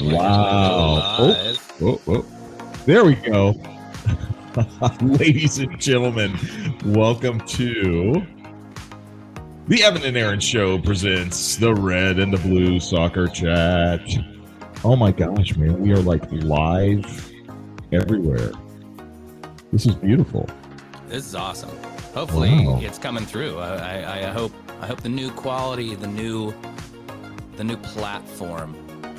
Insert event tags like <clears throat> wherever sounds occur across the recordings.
Wow. Oh, oh, oh. There we go. <laughs> Ladies and gentlemen, welcome to the Evan and Aaron Show presents the Red and the Blue Soccer Chat. Oh my gosh, man. We are like live everywhere. This is beautiful. This is awesome. Hopefully, Wow. it's coming through. I, I, I hope. I hope the new quality, the new, the new platform,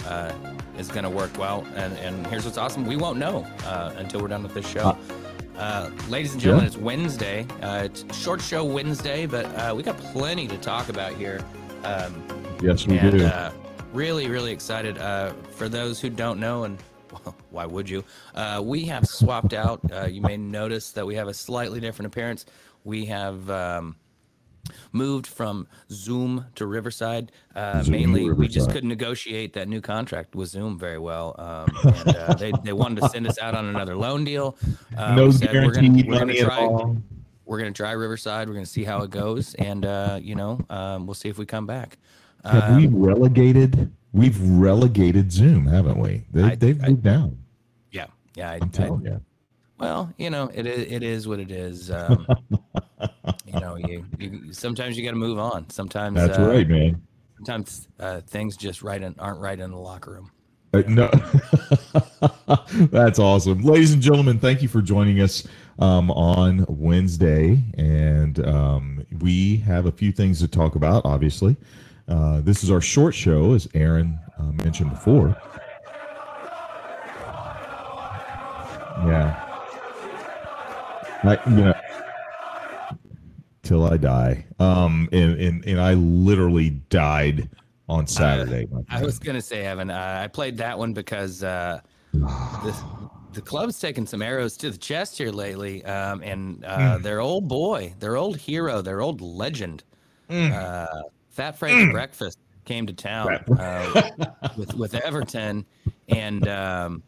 uh, is going to work well. And and here's what's awesome: we won't know uh, until we're done with this show. Uh, ladies and gentlemen, yeah. it's Wednesday. Uh, it's short show Wednesday, but uh, we got plenty to talk about here. Um, Yes, we and do. uh, really, really excited. Uh, for those who don't know, and well, <laughs> why would you? Uh, we have swapped out. Uh, you may notice that we have a slightly different appearance. We have um, moved from Zoom to Riverside. Uh, Zoom to mainly, we just couldn't negotiate that new contract with Zoom very well. Um, and uh, they, they wanted to send us out on another loan deal. Uh, no said we're gonna- we're gonna money at try- all. we're gonna try Riverside. We're gonna see how it goes, and uh, you know, um, we'll see if we come back. Have we relegated? We've relegated Zoom, haven't we? They, I- they've I- moved down. Yeah, yeah. I, I'm I, telling you. Well, you know, it is, it is what it is. Um, you know, you, you sometimes you got to move on. Sometimes That's uh, right, man. Sometimes uh, things just right in, aren't right in the locker room. Uh, no, <laughs> that's awesome, ladies and gentlemen. Thank you for joining us um, on Wednesday, and um, we have a few things to talk about. Obviously, uh, this is our short show, as Aaron uh, mentioned before. Yeah, I you know till I die. Um, and and and I literally died on Saturday. my I was gonna say, Evan, uh, I played that one because uh, <sighs> the the club's taken some arrows to the chest here lately, um, and uh, Hmm. their old boy, their old hero, their old legend, Hmm. uh, Fat Fred's Breakfast came to town uh, with with Everton, and um,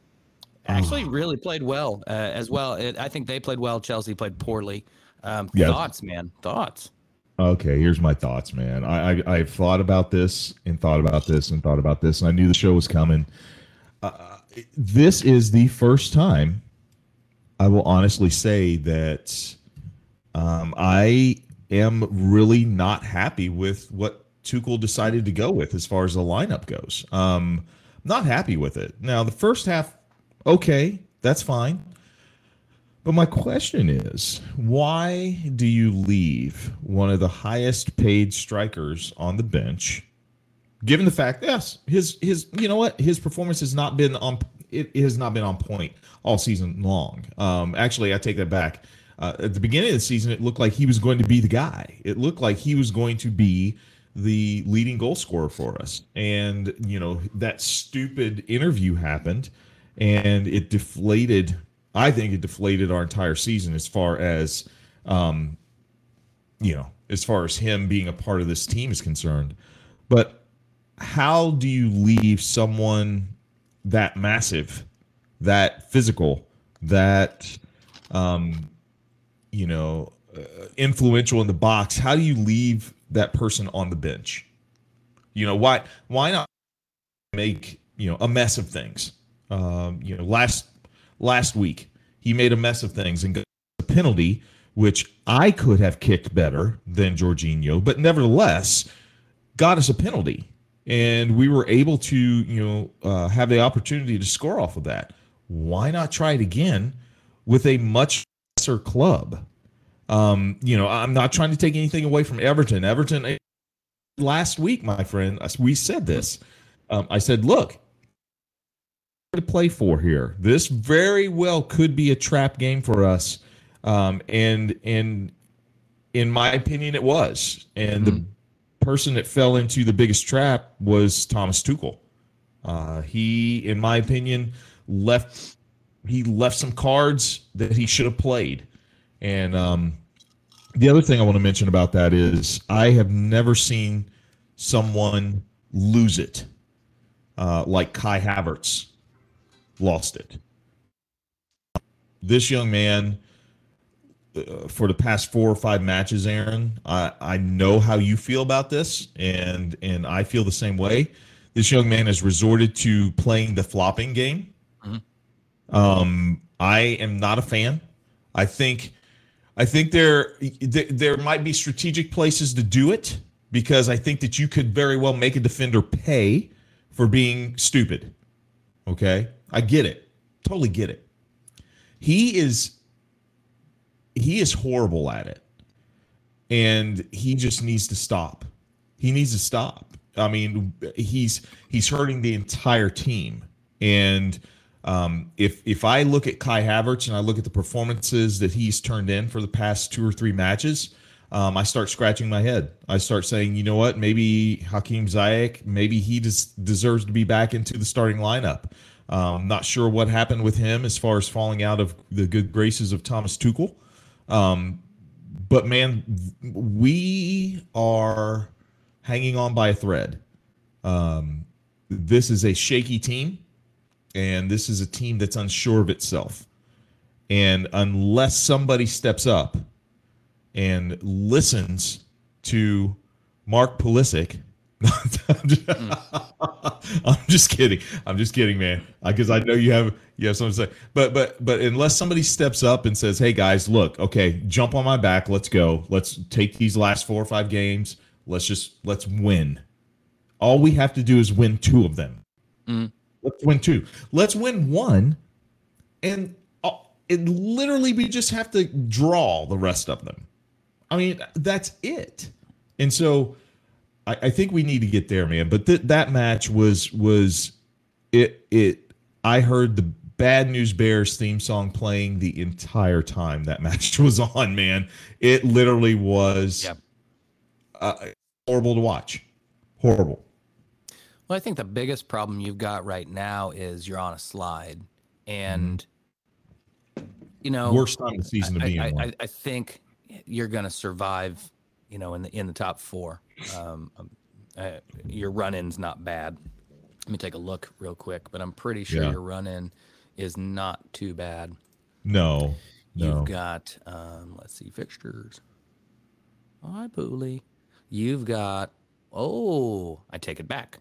actually really played well uh, as well. It, I think they played well. Chelsea played poorly. Um, Yes. Thoughts, man? Thoughts? Okay, here's my thoughts, man. I, I I've thought about this and thought about this and thought about this, and I knew the show was coming. Uh, this is the first time I will honestly say that um, I am really not happy with what Tuchel decided to go with as far as the lineup goes. Um, not happy with it. Now, the first half, okay, that's fine. But my question is, why do you leave one of the highest paid strikers on the bench? Given the fact, yes, his his you know what, his performance has not been on it has not been on point all season long. Um, actually, I take that back. Uh, at the beginning of the season, it looked like he was going to be the guy. It looked like he was going to be the leading goal scorer for us. And you know that stupid interview happened, and it deflated. I think it deflated our entire season as far as, um, you know, as far as him being a part of this team is concerned. But how do you leave someone that massive, that physical, that, um, you know, uh, influential in the box? How do you leave that person on the bench? You know, why why not make you know a mess of things? Um, you know, last last week he made a mess of things and got a penalty, which I could have kicked better than Jorginho, but nevertheless got us a penalty, and we were able to you know uh, have the opportunity to score off of that. Why not try it again with a much lesser club? Um, you know, I'm not trying to take anything away from Everton. Everton eh, last week, my friend, we said this. Um, I said, look, to play for here. This very well could be a trap game for us, um, and and in my opinion, it was. And the person that fell into the biggest trap was Thomas Tuchel. Uh, he, in my opinion, left he left some cards that he should have played. And um, the other thing I want to mention about that is I have never seen someone lose it uh, like Kai Havertz lost it. This young man, uh, for the past four or five matches, Aaron, I, I know how you feel about this, and and I feel the same way. this young man has resorted to playing the flopping game. Mm-hmm. Um, I am not a fan. I think, I think there there might be strategic places to do it because I think that you could very well make a defender pay for being stupid. Okay, I get it, totally get it. He is he is horrible at it, and he just needs to stop. He needs to stop. I mean, he's he's hurting the entire team. And um, if if I look at Kai Havertz and I look at the performances that he's turned in for the past two or three matches, um, I start scratching my head. I start saying, you know what? Maybe Hakim Ziyech, maybe he just deserves to be back into the starting lineup. Um, not sure what happened with him as far as falling out of the good graces of Thomas Tuchel. Um, but man, we are hanging on by a thread. Um, this is a shaky team, and this is a team that's unsure of itself. And unless somebody steps up and listens to Mark Pulisic, <laughs> I'm just kidding. I'm just kidding, man. Because I know you have you have something to say. But but but unless somebody steps up and says, "Hey guys, look, okay, jump on my back. Let's go. Let's take these last four or five games. Let's just let's win. All we have to do is win two of them. Mm. Let's win two. Let's win one, and uh, it literally we just have to draw the rest of them. I mean, that's it. And so, I, I think we need to get there, man. But th- that match was was it it. I heard the Bad News Bears theme song playing the entire time that <laughs> match was on, man. It literally was. Yep uh, horrible to watch. Horrible. Well, I think the biggest problem you've got right now is you're on a slide, and you know, worst time of the season to be I, in. I, I, think you're going to survive. You know, in the in the top four. Um, um, uh, your run in's not bad. Let me take a look real quick, but I'm pretty sure yeah. your run in is not too bad. No, no. You've got um, let's see fixtures. Hi, Pooley. You've got oh, I take it back.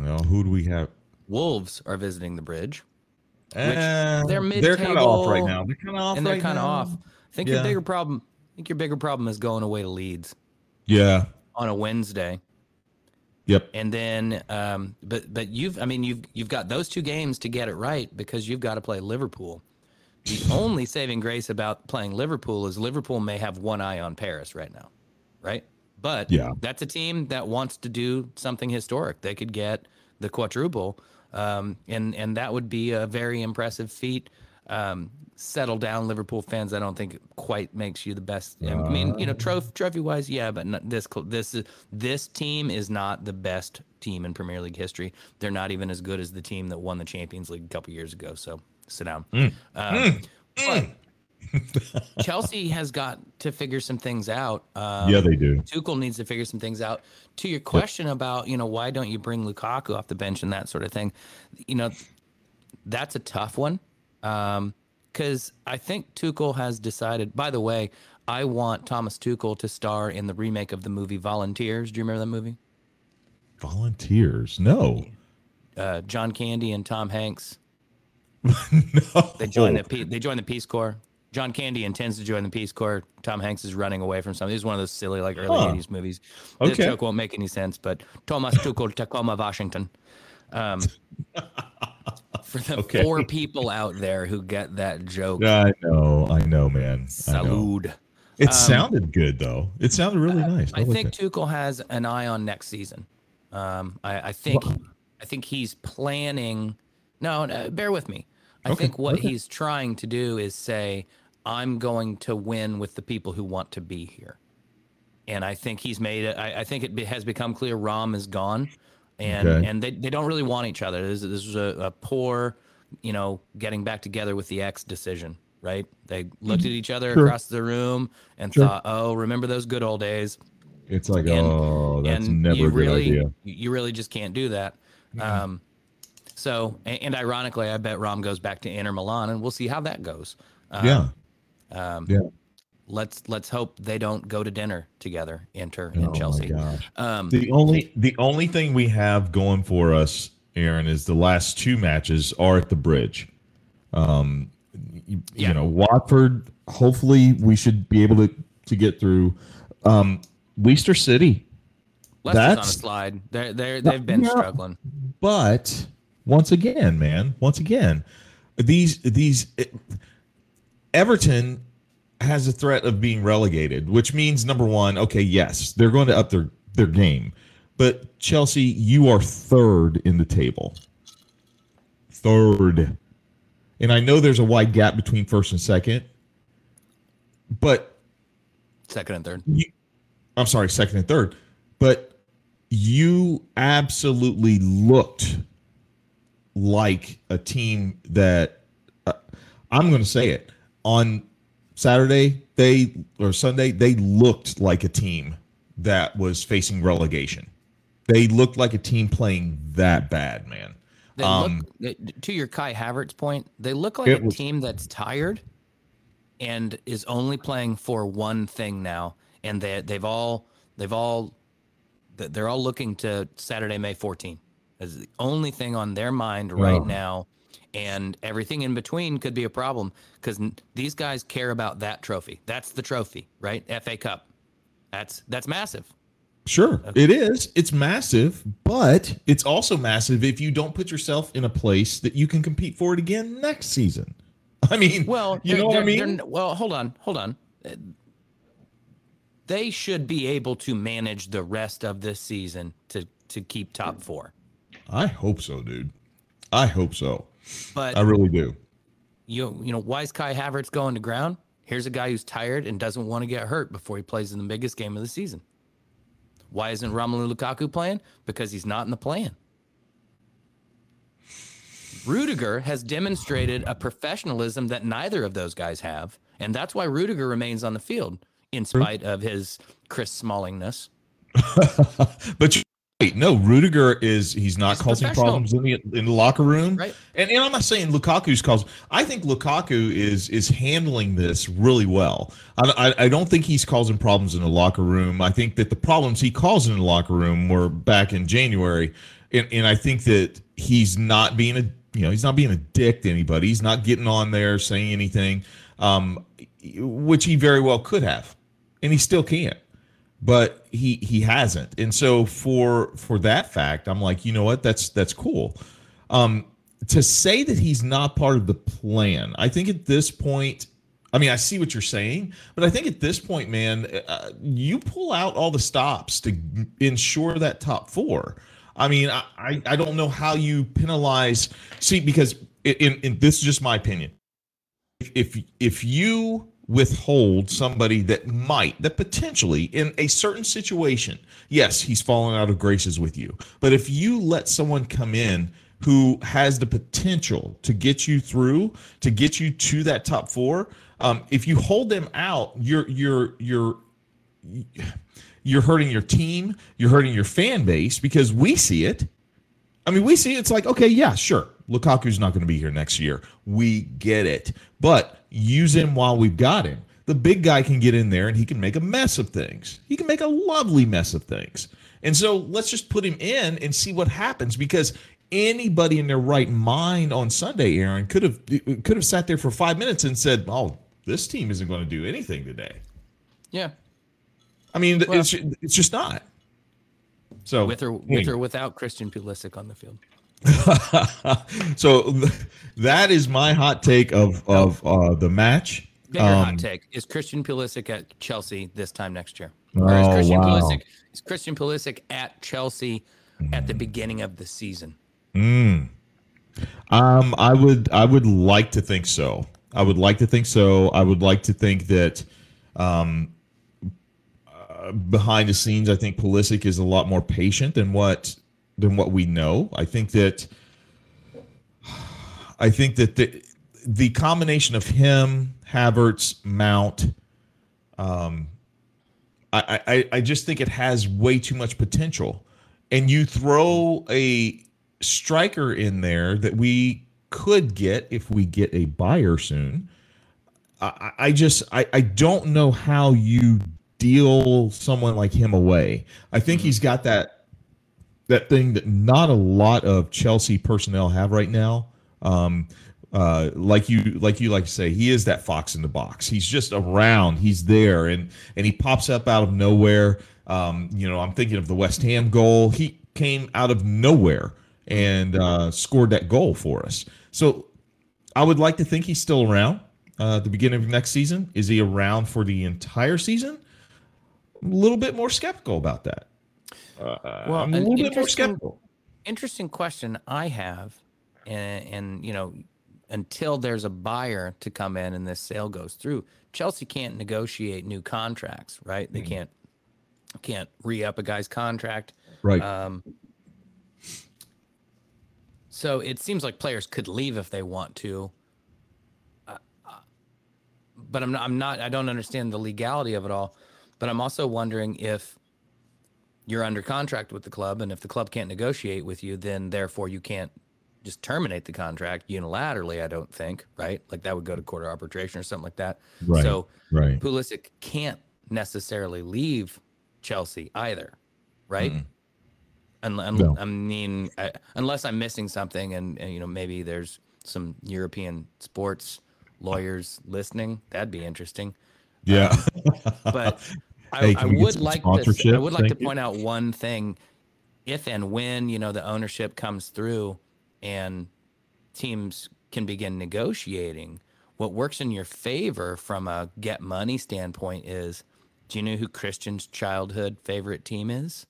Well, who do we have? Wolves are visiting the bridge. Uh, they're mid. They're kind of off right now. They're kind of off, and they're right kind of off. I think yeah. your bigger problem. Think your bigger problem is going away to Leeds. Yeah. On a Wednesday. Yep. And then, um, but but you've, I mean, you've you've got those two games to get it right because you've got to play Liverpool. The only saving grace about playing Liverpool is Liverpool may have one eye on Paris right now, right? But yeah. that's a team that wants to do something historic. They could get the quadruple, um, and and that would be a very impressive feat. Um, settle down, Liverpool fans. I don't think quite makes you the best. I mean, you know, trophy trophy wise, yeah, but not this this this team is not the best team in Premier League history. They're not even as good as the team that won the Champions League a couple years ago. So sit down. Mm. Um, mm. But <laughs> Chelsea has got to figure some things out. Um, yeah, they do. Tuchel needs to figure some things out. To your question yep. about, you know, why don't you bring Lukaku off the bench and that sort of thing, you know, that's a tough one. Um, because I think Tuchel has decided. By the way, I want Thomas Tuchel to star in the remake of the movie Volunteers. Do you remember that movie? Volunteers? No. Uh, John Candy and Tom Hanks. <laughs> no. They join the they join the Peace Corps. John Candy intends to join the Peace Corps. Tom Hanks is running away from something. This is one of those silly, like early huh. 80s movies. Okay. The joke won't make any sense, but Thomas Tuchel, Tacoma, Washington. Um, <laughs> <laughs> for the okay. four people out there who get that joke. I know, I know, man. Salud. It um, sounded good, though. It sounded really nice. I, I think Tuchel has an eye on next season. Um, I, I think, I think he's planning. No, no bear with me. I okay. think what okay. he's trying to do is say, I'm going to win with the people who want to be here. And I think he's made it. I, I think it has become clear Rom is gone, and okay. and they, they don't really want each other. This, this was a, a, poor, you know, getting back together with the ex decision. Right? They looked at each other sure. across the room and sure. thought, "Oh, remember those good old days." It's like, and, oh, that's never a good really, idea. You really just can't do that. Mm-hmm. Um, so, and, and, ironically, I bet Rom goes back to Inter Milan, and we'll see how that goes. Um, yeah. Um, yeah. Let's let's hope they don't go to dinner together, Inter and Oh, Chelsea. Um, The only the only thing we have going for us, Aaron, is the last two matches are at the bridge. Um, you, Yeah. you know, Watford. Hopefully, we should be able to to get through. Um, Leicester City, Leicester's on a that's- slide. They're they are they've been Yeah. struggling. but once again, man, once again, these these Everton has a threat of being relegated, which means number one, okay, yes, they're going to up their their game, but Chelsea, you are third in the table, third, and I know there's a wide gap between first and second, but Second and third. you, I'm sorry, second and third, but you absolutely looked like a team that uh, I'm going to say it on Saturday they or Sunday they looked like a team that was facing relegation. They looked like a team playing that bad, man. They Um, look to your Kai Havertz point. They look like a was- team that's tired and is only playing for one thing now. And they they've all they've all they're all looking to Saturday, May 14 as the only thing on their mind right Oh. now. And everything in between could be a problem because these guys care about that trophy. That's the trophy, right? FA Cup. That's that's massive. Sure, it is. It's massive, but it's also massive if you don't put yourself in a place that you can compete for it again next season. <laughs> I mean, Well, you know what I mean? Well, hold on, hold on. They should be able to manage the rest of this season to to keep top four. I hope so, dude. I hope so. But I really do. you you know why is Kai Havertz going to ground? Here's a guy who's tired and doesn't want to get hurt before he plays in the biggest game of the season. Why isn't Romelu Lukaku playing? Because he's not in the plan. Rudiger has demonstrated a professionalism that neither of those guys have, and that's why Rudiger remains on the field in spite of his Chris Smallingness. <laughs> but you wait, no, Rudiger is he's not He's causing problems in the in the locker room. Right. And, and I'm not saying Lukaku's causing. I think Lukaku is is handling this really well. I, I, I don't think he's causing problems in the locker room. I think that the problems he caused in the locker room were back in January, and, and I think that he's not being a you know he's not being a dick to anybody. He's not getting on there saying anything, um, which he very well could have, and he still can't but he he hasn't. And so for for that fact i'm like you know what? That's that's cool. Um to say that he's not part of the plan i think at this point i mean i see what you're saying but i think at this point man uh, you pull out all the stops to ensure that top four. I mean i i, I don't know how you penalize see because in, in this is just my opinion. If if you withhold somebody that might that potentially in a certain situation yes he's fallen out of graces with you but if you let someone come in who has the potential to get you through to get you to that top four um, if you hold them out you're you're you're you're hurting your team you're hurting your fan base because we see it I mean, we see it's like, okay, yeah, sure. Lukaku's not going to be here next year. We get it. But use him while we've got him. The big guy can get in there and he can make a mess of things. He can make a lovely mess of things. And so let's just put him in and see what happens because anybody in their right mind on Sunday, Aaron, could have could have sat there for 5 minutes and said, "Oh, this team isn't going to do anything today." Yeah, I mean, Well- it's it's just not. So with or with or without Christian Pulisic on the field. <laughs> so that is my hot take of of uh, the match. Bigger Um, hot take is Christian Pulisic at Chelsea this time next year. Or is Oh, Christian wow. Pulisic is Christian Pulisic at Chelsea at the beginning of the season? Um, I would I would like to think so. I would like to think so. I would like to think that um, uh, behind the scenes, I think Pulisic is a lot more patient than what than what we know. I think that I think that the the combination of him, Havertz, Mount, um, I, I I just think it has way too much potential. And you throw a striker in there that we could get if we get a buyer soon. I, I just I, I don't know how you deal someone like him away. I think he's got that that thing that not a lot of Chelsea personnel have right now. Um, uh, like you like you like to say, he is that fox in the box. He's just around. He's there, and and he pops up out of nowhere. Um, you know, I'm thinking of the West Ham goal. He came out of nowhere and uh, scored that goal for us. So I would like to think he's still around uh, at the beginning of next season. Is he around for the entire season? A little bit more skeptical about that. Uh, well, I'm a little bit more skeptical. Interesting question I have, and, and you know, until there's a buyer to come in and this sale goes through, Chelsea can't negotiate new contracts, right? They mm can't can't re up a guy's contract, right? Um, so it seems like players could leave if they want to. Uh, uh, but I'm not, I'm not, I don't understand the legality of it all. But I'm also wondering if you're under contract with the club and if the club can't negotiate with you, then therefore you can't just terminate the contract unilaterally, I don't think, right? Like that would go to court of arbitration or something like that. Right. So right. Pulisic can't necessarily leave Chelsea either, right? Mm. Un- un- no. I mean, I, unless I'm missing something, and, and, you know maybe there's some European sports lawyers listening. That'd be interesting. Yeah, um, but <laughs> hey, I would like to. I would like Thank to point you. out one thing: if and when you know the ownership comes through, and teams can begin negotiating, what works in your favor from a get money standpoint is: do you know who Christian's childhood favorite team is?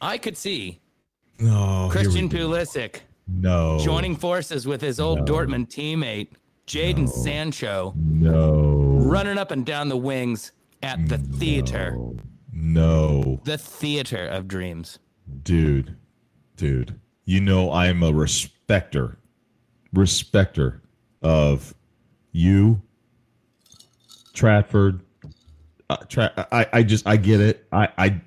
I could see no, Christian Pulisic no joining forces with his old no. Dortmund teammate Jadon no. Sancho. No, running up and down the wings at the theater. No, the theater of dreams. Dude, dude, you know I'm a respecter, respecter of you, Trafford. Uh, Tra- I, I just I get it. I, I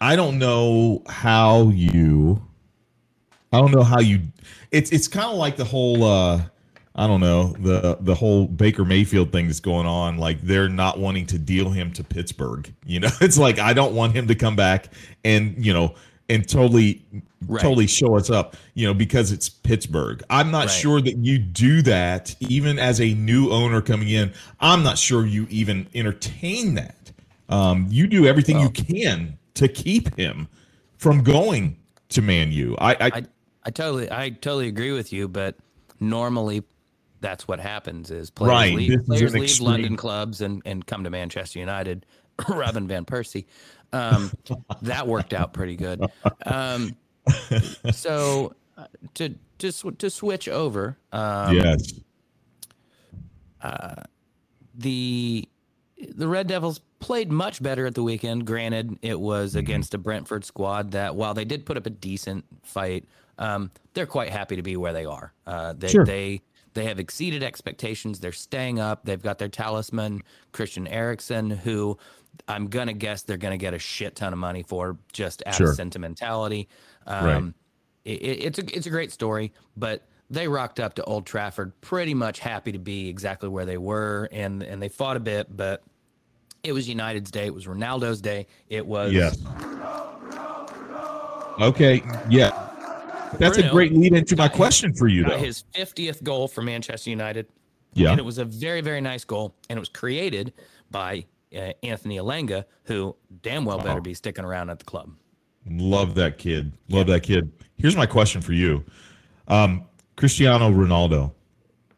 I don't know how you I don't know how you it's it's kind of like the whole uh I don't know the the whole Baker Mayfield thing that's going on. Like they're not wanting to deal him to Pittsburgh. You know, <laughs> it's like I don't want him to come back and you know and totally right. totally show us up. You know, because it's Pittsburgh. I'm not right. sure that you do that even as a new owner coming in. I'm not sure you even entertain that. Um, you do everything well, you can to keep him from going to Man U. I, I, I, I totally, I totally agree with you, but normally that's what happens is players right. leave, players leave extreme... London clubs and, and come to Manchester United. <laughs> Robin van Persie, um, that worked out pretty good. Um, so to to to switch over, um, yes, uh, the the Red Devils played much better at the weekend. Granted, it was mm-hmm. against a Brentford squad that, while they did put up a decent fight, um, they're quite happy to be where they are. Uh, they, sure. they they have exceeded expectations. They're staying up. They've got their talisman, Christian Eriksen, who I'm gonna guess they're gonna get a shit ton of money for just out sure. of sentimentality. Um, right. It, it's a it's a great story, but they rocked up to Old Trafford pretty much happy to be exactly where they were, and and they fought a bit, but it was United's day. It was Ronaldo's day. It was. Yes. Okay. Yeah. That's Bruno, a great lead into my question for you, though. His 50th goal for Manchester United. Yeah. And it was a very, very nice goal. And it was created by uh, Anthony Elanga, who damn well better be sticking around at the club. Love that kid. Love yeah. that kid. Here's my question for you um, Cristiano Ronaldo.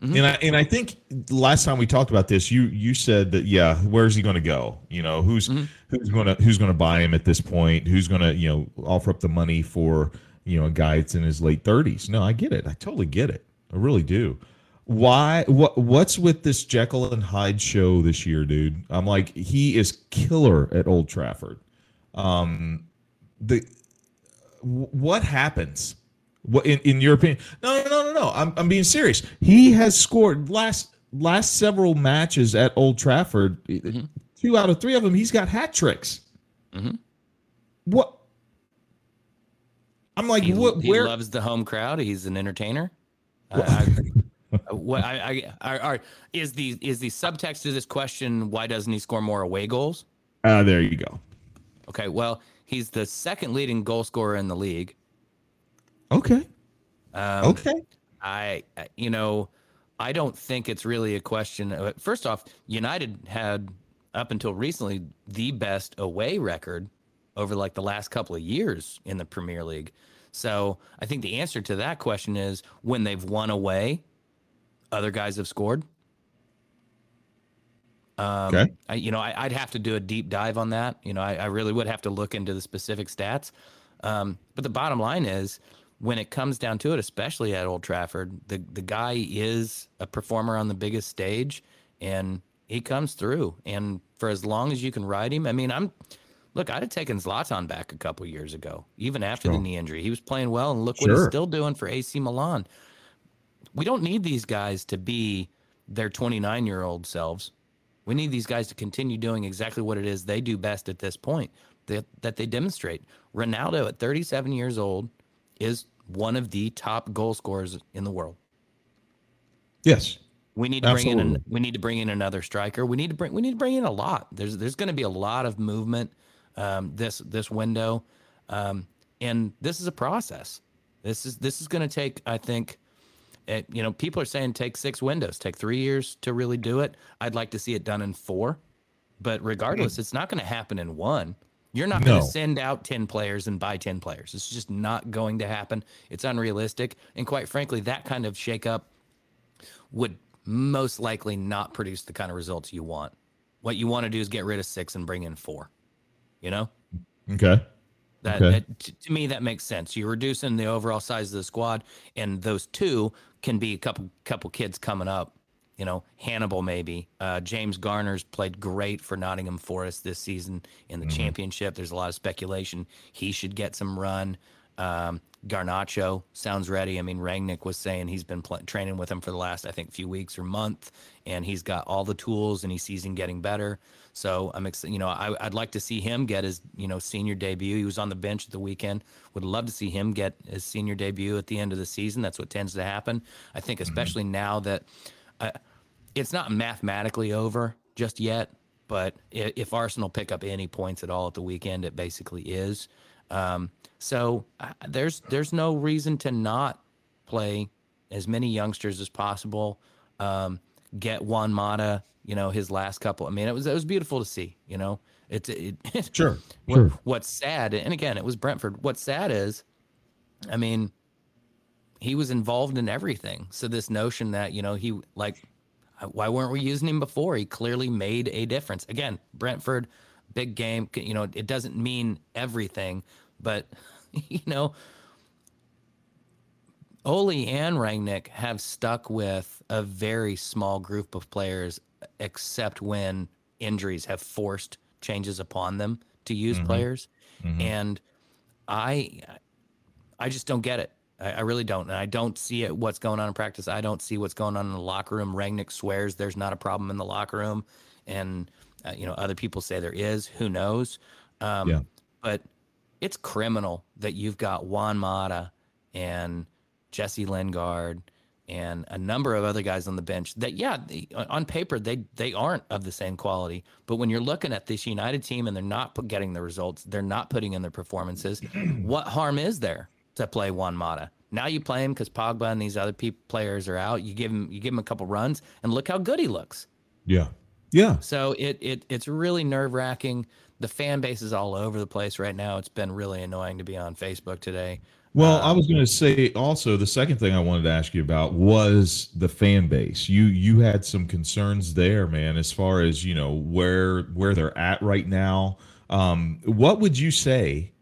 Mm-hmm. And I and I think last time we talked about this, you you said that yeah, where's he going to go? You know, who's mm-hmm. who's going to who's going to buy him at this point? Who's going to you know offer up the money for you know a guy that's in his late thirties? No, I get it. I totally get it. I really do. Why? What? What's with this Jekyll and Hyde show this year, dude? I'm like, he is killer at Old Trafford. Um, the what happens? What in, in your opinion? No, no, no, no, no. I'm I'm being serious. He has scored last last several matches at Old Trafford. Mm-hmm. two out of three of them, he's got hat tricks. Mhm. What? I'm like, He, what? he Where? loves the home crowd. He's an entertainer. <laughs> I, I, what I, I, are, are, is the is the subtext to this question? Why doesn't he score more away goals? Uh, there you go. Okay, well, he's the second leading goal scorer in the league. Okay. Um, Okay. I, you know, I don't think it's really a question. Of, first off, United had up until recently the best away record over like the last couple of years in the Premier League. So I think the answer to that question is when they've won away, other guys have scored. Um, Okay. I, you know, I, I'd have to do a deep dive on that. You know, I, I really would have to look into the specific stats. Um, but the bottom line is, when it comes down to it, especially at Old Trafford, the the guy is a performer on the biggest stage, and he comes through. And for as long as you can ride him, I mean, I'm look, I'd have taken Zlatan back a couple years ago, even after the knee injury. He was playing well, and look what he's still doing for AC Milan. We don't need these guys to be their 29 year old selves. We need these guys to continue doing exactly what it is they do best at this point that, that they demonstrate. Ronaldo at 37 years old is one of the top goal scorers in the world. Yes. We need to bring in an, we need to bring in another striker. We need to bring we need to bring in a lot. There's there's going to be a lot of movement um, this this window, um, and this is a process. This is this is going to take I think. It, you know, people are saying take six windows, take three years to really do it. I'd like to see it done in four, but regardless, it's not going to happen in one. You're not going to send out 10 players and buy 10 players. It's just not going to happen. It's unrealistic. And quite frankly, that kind of shakeup would most likely not produce the kind of results you want. What you want to do is get rid of six and bring in four. You know, Okay. that, Okay. that to me that makes sense. You're reducing the overall size of the squad, and those two can be a couple couple kids coming up. You know, Hannibal maybe. Uh, James Garner's played great for Nottingham Forest this season in the championship. There's a lot of speculation he should get some run. Um, Garnacho sounds ready. I mean, Rangnick was saying he's been pl- training with him for the last, I think, few weeks or month, and he's got all the tools and he sees him getting better. So I'm excited. You know, I, I'd like to see him get his, you know, senior debut. He was on the bench at the weekend. Would love to see him get his senior debut at the end of the season. That's what tends to happen. I think, especially now that uh, it's not mathematically over just yet, but if Arsenal pick up any points at all at the weekend, it basically is. Um, so uh, there's there's no reason to not play as many youngsters as possible. Um, get Juan Mata, you know, his last couple. I mean, it was it was beautiful to see. You know, it's it, <laughs> Sure. what, Sure. What's sad, and again, it was Brentford. What's sad is, I mean, he was involved in everything. So this notion that you know he like, uh, why weren't we using him before? He clearly made a difference. Again, Brentford, big game. You know, it doesn't mean everything, but <laughs> you know, Ole and Rangnick have stuck with a very small group of players, uh, except when injuries have forced changes upon them to use mm-hmm. players. Mm-hmm. And I, I just don't get it. I, I really don't, and I don't see it. What's going on in practice? I don't see what's going on in the locker room. Rangnick swears there's not a problem in the locker room, and uh, you know other people say there is. Who knows? Um, Yeah. But it's criminal that you've got Juan Mata and Jesse Lingard and a number of other guys on the bench that yeah they, on paper they they aren't of the same quality but when you're looking at this united team and they're not getting the results they're not putting in their performances <clears throat> what harm is there to play Juan Mata now you play him because Pogba and these other players are out you give him you give him a couple runs and look how good he looks Yeah. Yeah. so it, it it's really nerve wracking the fan base is all over the place right now it's been really annoying to be on Facebook today Well, I was going to say also the second thing I wanted to ask you about was the fan base. You you had some concerns there, man, as far as you know where where they're at right now. Um, what would you say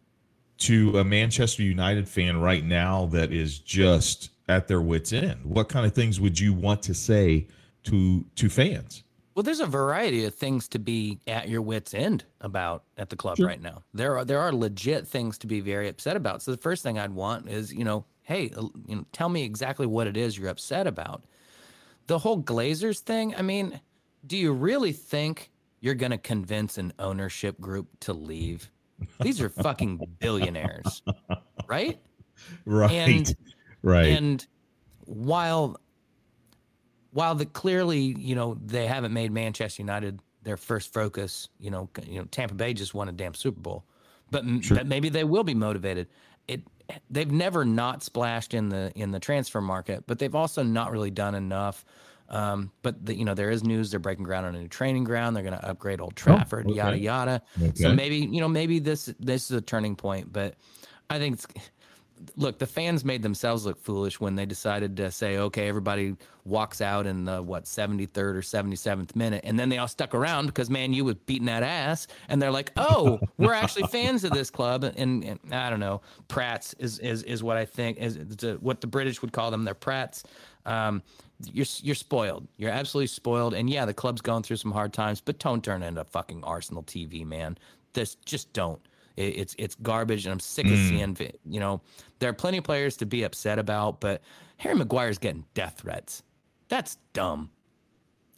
to a Manchester United fan right now that is just at their wits' end? What kind of things would you want to say to to fans? Well, there's a variety of things to be at your wits' end about at the club Sure. right now. There are there are legit things to be very upset about. So the first thing I'd want is, you know, hey, uh, you know, tell me exactly what it is you're upset about. The whole Glazers thing. I mean, do you really think you're going to convince an ownership group to leave. These are fucking billionaires, right? <laughs> Right. And, right. And while while the clearly, you know, they haven't made Manchester United their first focus, you know, you know, Tampa Bay just won a damn Super Bowl. But, sure. but maybe they will be motivated. It they've never not splashed in the in the transfer market, but they've also not really done enough um, but the, you know there is news they're breaking ground on a new training ground. They're going to upgrade Old oh, Trafford, oh, okay. yada yada. Okay. So maybe you know maybe this this is a turning point. But I think look, the fans made themselves look foolish when they decided to say, okay, everybody walks out in the what 73rd or 77th minute, and then they all stuck around because man, you was beating that ass, and they're like, oh, we're actually <laughs> fans of this club, and, and I don't know, Prats is is is what I think is, is what the British would call them. They're Prats. Um, you're you're spoiled. You're absolutely spoiled. And yeah, the club's going through some hard times, but don't turn into fucking Arsenal TV, man. This just don't. It, it's it's garbage, and I'm sick mm. of seeing. You know, there are plenty of players to be upset about, but Harry Maguire's getting death threats. That's dumb.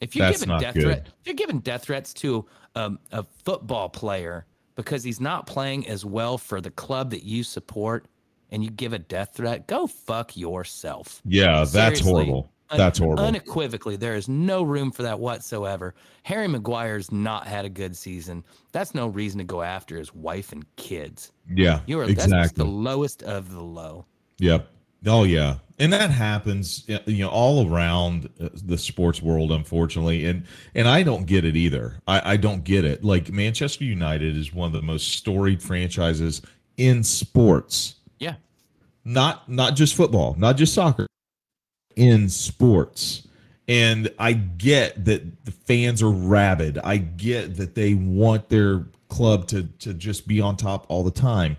If you're That's giving death good. threat, if you're giving death threats to um, a football player because he's not playing as well for the club that you support, and you give a death threat, go fuck yourself. Yeah, Seriously. that's horrible. That's horrible. Unequivocally, there is no room for that whatsoever. Harry Maguire's not had a good season. That's no reason to go after his wife and kids. Yeah, you are exactly. that's the lowest of the low. Yep. Oh yeah, and that happens, you know, all around uh, the sports world, unfortunately. And and I don't get it either. I, I don't get it. Like Manchester United is one of the most storied franchises in sports. Yeah. Not not just football, not just soccer in sports. And I get that the fans are rabid. I get that they want their club to to just be on top all the time.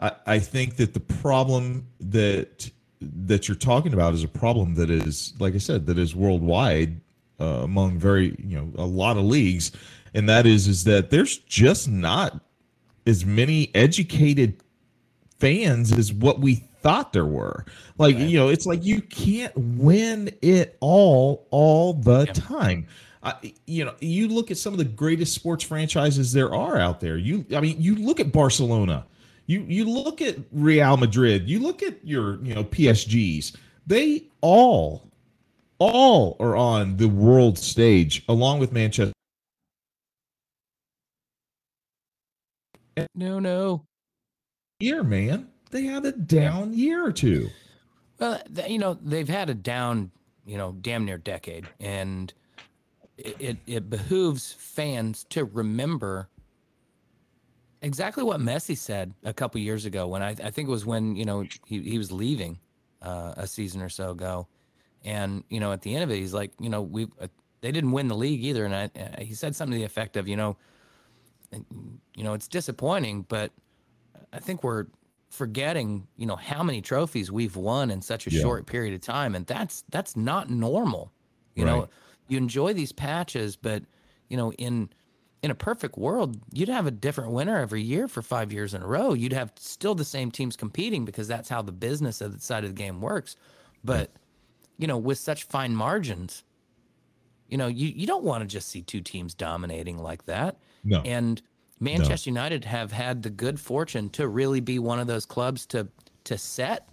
I, I think that the problem that that you're talking about is a problem that is, like I said, that is worldwide uh, among very you know a lot of leagues, and that is is that there's just not as many educated fans as what we thought there were. Like, right. you know, it's like you can't win it all all the yeah. time. Uh, you know, you look at some of the greatest sports franchises there are out there. You, I mean, you look at Barcelona, you you look at Real Madrid, you look at your, you know, PSGs. They all, all are on the world stage along with Manchester. No, no. Year, man they had a down year or two. Well, you know, they've had a down, you know, damn near decade, and it, it, it behooves fans to remember exactly what Messi said a couple years ago when I, I think it was when you know he, he was leaving uh, a season or so ago, and you know at the end of it he's like you know we uh, they didn't win the league either, and I, uh, he said something to the effect of you know you know it's disappointing, but I think we're forgetting, you know, how many trophies we've won in such a yeah. short period of time, and that's that's not normal. You right. know, you enjoy these patches, but you know, in in a perfect world, you'd have a different winner every year for five years in a row. You'd have still the same teams competing because that's how the business of the side of the game works. But you know, with such fine margins, you know, you, you don't want to just see two teams dominating like that. No. And Manchester no. United have had the good fortune to really be one of those clubs to to set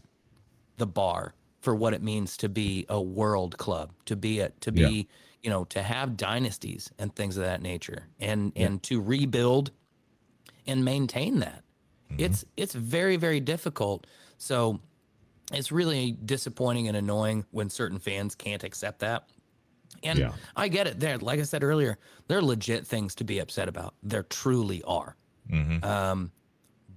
the bar for what it means to be a world club, to be a to be, yeah. you know, to have dynasties and things of that nature and yeah. and to rebuild and maintain that. Mm-hmm. It's it's very very difficult. So it's really disappointing and annoying when certain fans can't accept that. And yeah. I get it. There, like I said earlier, there are legit things to be upset about. There truly are. Mm-hmm. Um,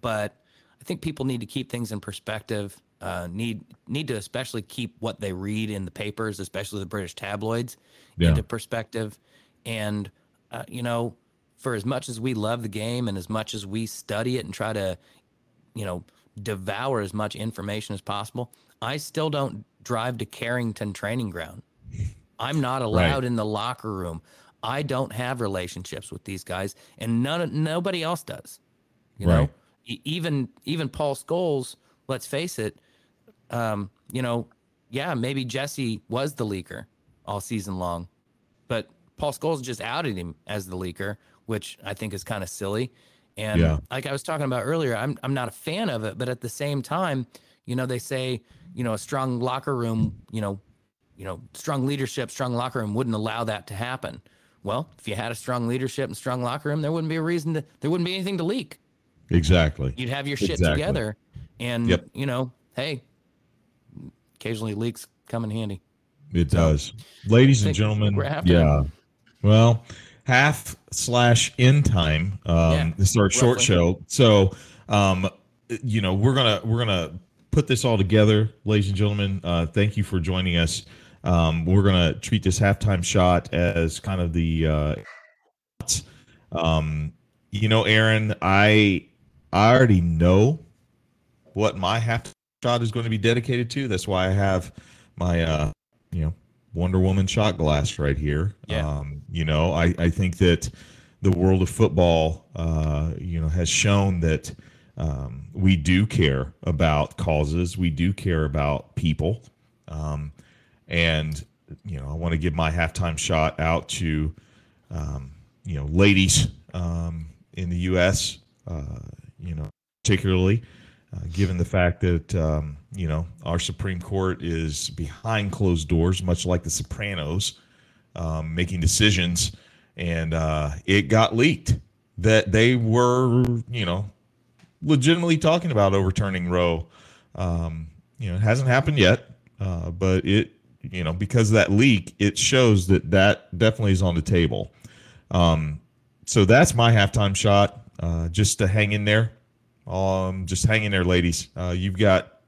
but I think people need to keep things in perspective. Uh, need need to especially keep what they read in the papers, especially the British tabloids, yeah. into perspective. And uh, you know, for as much as we love the game and as much as we study it and try to, you know, devour as much information as possible, I still don't drive to Carrington Training Ground. <laughs> I'm not allowed right. in the locker room. I don't have relationships with these guys, and none nobody else does. You right. know, even even Paul Scholes. Let's face it. Um, you know, yeah, maybe Jesse was the leaker all season long, but Paul Scholes just outed him as the leaker, which I think is kind of silly. And Yeah. like I was talking about earlier, I'm I'm not a fan of it, but at the same time, you know, they say, you know, a strong locker room, you know, you know, strong leadership, strong locker room wouldn't allow that to happen. Well, if you had a strong leadership and strong locker room, there wouldn't be a reason to there wouldn't be anything to leak. Exactly. You'd have your shit Exactly. together. And Yep. you know, hey, occasionally leaks come in handy. It does. Ladies and gentlemen, yeah. Well, half slash end time. Um, Yeah, this is our short show. So, um, you know, we're gonna we're gonna put this all together, ladies and gentlemen. Uh, thank you for joining us. Um, we're gonna treat this halftime shot as kind of the, uh, um, you know, Aaron, I I already know what my half shot is going to be dedicated to. That's why I have my uh, you know Wonder Woman shot glass right here. Yeah. Um, you know, I, I think that the world of football, uh, you know, has shown that um, we do care about causes. We do care about people. Um, and, you know, I want to give my halftime shot out to, um, you know, ladies um, in the U.S., uh, you know, particularly uh, given the fact that um, you know our Supreme Court is behind closed doors, much like the Sopranos, um, making decisions, and uh, it got leaked that they were you know legitimately talking about overturning Roe. Um, you know, it hasn't happened yet, uh, but it you know because of that leak, it shows that that definitely is on the table. Um, so that's my halftime shot. Uh, just to hang in there. Um, just hang in there, ladies. Uh, you've got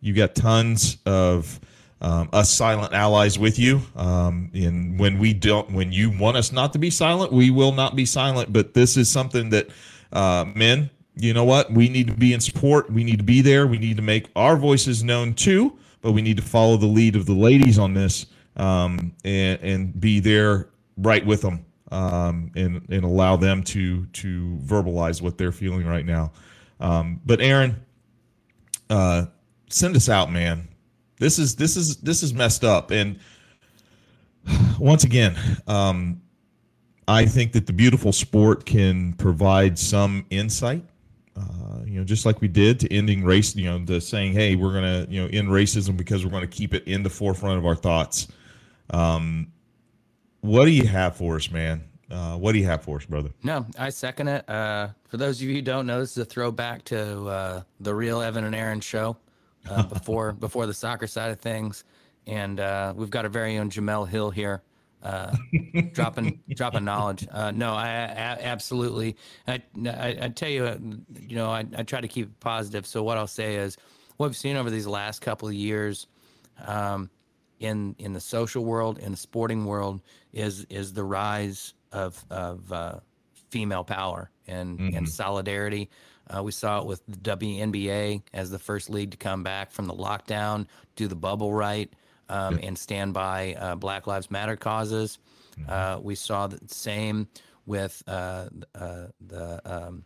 you've got tons of um, us silent allies with you. Um, and when we don't, when you want us not to be silent, we will not be silent. But this is something that uh, men, you know what? We need to be in support. We need to be there. We need to make our voices known too. But we need to follow the lead of the ladies on this um, and and be there right with them um, and and allow them to to verbalize what they're feeling right now. Um, but Aaron, uh, send us out, man. This is this is this is messed up. And once again, um, I think that the beautiful sport can provide some insight. Uh, you know, just like we did to ending race. You know, the saying, "Hey, we're gonna you know end racism because we're going to keep it in the forefront of our thoughts." Um, what do you have for us, man? Uh, what do you have for us, brother? No, I second it. Uh, for those of you who don't know, this is a throwback to uh, the real Evan and Aaron show uh, <laughs> before before the soccer side of things, and uh, we've got our very own Jemele Hill here, uh, dropping <laughs> dropping knowledge. Uh, no, I, I absolutely. I, I, I tell you, you know, I, I try to keep it positive. So what I'll say is, what we've seen over these last couple of years. Um, in in the social world, in the sporting world, is is the rise of of uh, female power and and solidarity. Uh, we saw it with the WNBA as the first league to come back from the lockdown, do the bubble right, um, and stand by uh, Black Lives Matter causes. Uh, we saw the same with uh, uh, the um,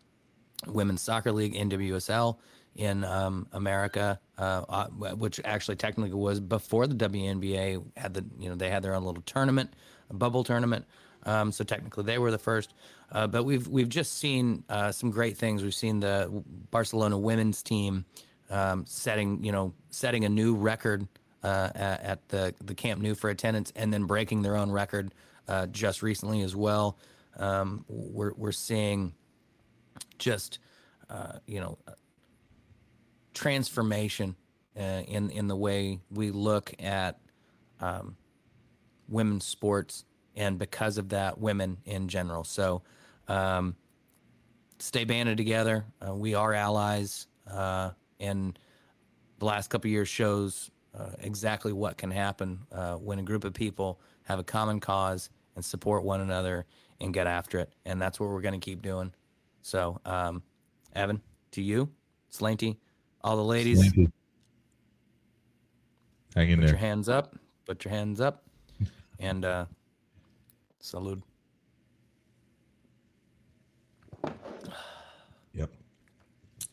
women's soccer league NWSL in um, America, uh, uh, which actually technically was before the WNBA had the you know they had their own little tournament, a bubble tournament. Um, so technically they were the first. Uh, but we've we've just seen uh, some great things. We've seen the Barcelona women's team um, setting you know setting a new record uh, at, the the Camp Nou for attendance, and then breaking their own record uh, just recently as well. Um, we're we're seeing just uh, you know transformation uh, in in the way we look at um, women's sports, and because of that, women in general. So, um, stay banded together. Uh, we are allies, and the last couple of years shows uh, exactly what can happen uh, when a group of people have a common cause and support one another and get after it. And that's what we're going to keep doing. So, um, Evan, to you, Slanty, all the ladies, Thank you. Hang in put your hands up. Put your hands up. And uh, salute. Yep.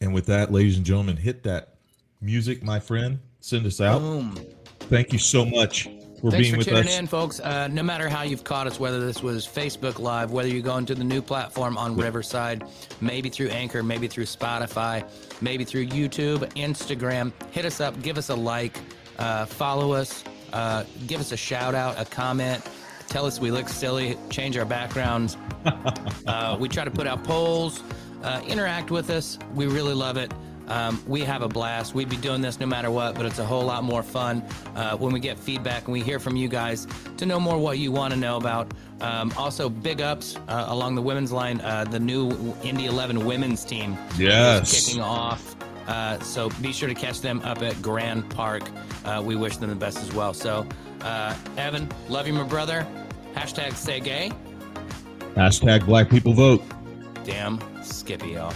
And with that, ladies and gentlemen, hit that music, my friend. Send us out. Boom. Thank you so much for Thanks being for with tuning us. in, folks. Uh, no matter how you've caught us, whether this was Facebook Live, whether you're going to the new platform on Riverside, maybe through Anchor, maybe through Spotify, maybe through YouTube, Instagram, hit us up, give us a like, uh, follow us, uh, give us a shout out, a comment. Tell us we look silly, change our backgrounds. <laughs> uh, we try to put out polls, uh, interact with us. We really love it. Um, we have a blast. We'd be doing this no matter what, but it's a whole lot more fun uh, when we get feedback and we hear from you guys to know more what you want to know about. Um, also, big ups uh, along the women's line. Uh, the new Indy 11 women's team Yes. kicking off. Uh, so be sure to catch them up at Grand Park. Uh, we wish them the best as well. So, uh, Evan, love you, my brother. Hashtag stay gay. Hashtag Black People Vote. Damn Skippy, y'all.